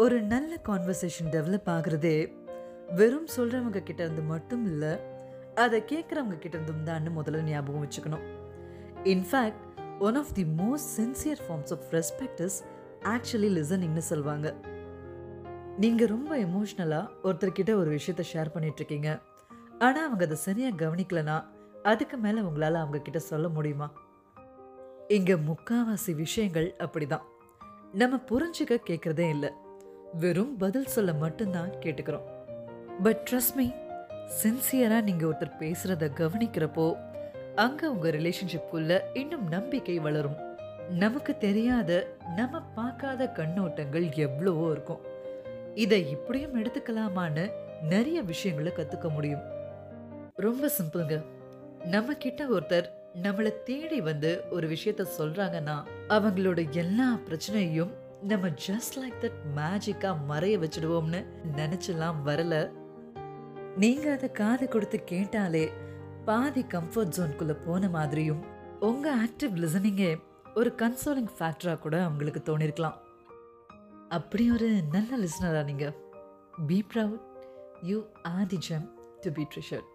ஒரு நல்ல conversation develop ஆகுறதே வெறும் சொல்கிறவங்க கிட்ட இருந்து மட்டும் இல்லை அதை கேட்குறவங்க கிட்ட இருந்தும் தான் முதல்ல ஞாபகம் வச்சுக்கணும். In fact one of the most sincere forms of respect is actually லிசனிங்னு சொல்லுவாங்க நீங்கள் ரொம்ப எமோஷ்னலாக ஒருத்தர்கிட்ட ஒரு விஷயத்த ஷேர் பண்ணிகிட்ருக்கீங்க ஆனால் அவங்க அதை சரியாக கவனிக்கலனா அதுக்கு மேலே உங்களால் அவங்க கிட்ட சொல்ல முடியுமா? இங்கே முக்காவாசி விஷயங்கள் அப்படிதான். நம்ம புரிஞ்சுக்க கேட்குறதே இல்லை. வெறும் பதில் சொல்ல மட்டும்தான் கேட்டுக்கிறோம். பட் ட்ரஸ்ட் மீ சின்சியராக நீங்கள் ஒருத்தர் பேசுகிறத கவனிக்கிறப்போ அங்கே உங்கள் ரிலேஷன்ஷிப்குள்ள இன்னும் நம்பிக்கை வளரும். நமக்கு தெரியாத நம்ம பார்க்காத கண்ணோட்டங்கள் எவ்வளவோ இருக்கும். இதை இப்படியும் எடுத்துக்கலாமான்னு நிறைய விஷயங்களை கற்றுக்க முடியும். ரொம்ப சிம்பிளுங்க. நம்ம கிட்ட ஒருத்தர் நம்மளை தேடி வந்து ஒரு விஷயத்த சொல்கிறாங்கன்னா அவங்களோட எல்லா பிரச்சனையும் நம்ம ஜஸ்ட் லைக் தட் மேஜிக்காக மறைய வச்சிடுவோம்னு நினச்சலாம் வரல. நீங்கள் அதை காது கொடுத்து கேட்டாலே பாதி கம்ஃபர்ட் ஜோன்குள்ளே போன மாதிரியும் உங்கள் ஆக்டிவ் லிசனிங்கே ஒரு கன்சோலிங் ஃபேக்டராக கூட அவங்களுக்கு தோணிருக்கலாம். அப்படி ஒரு நல்ல லிசனராக நீங்கள் be proud you are the gem to be treasured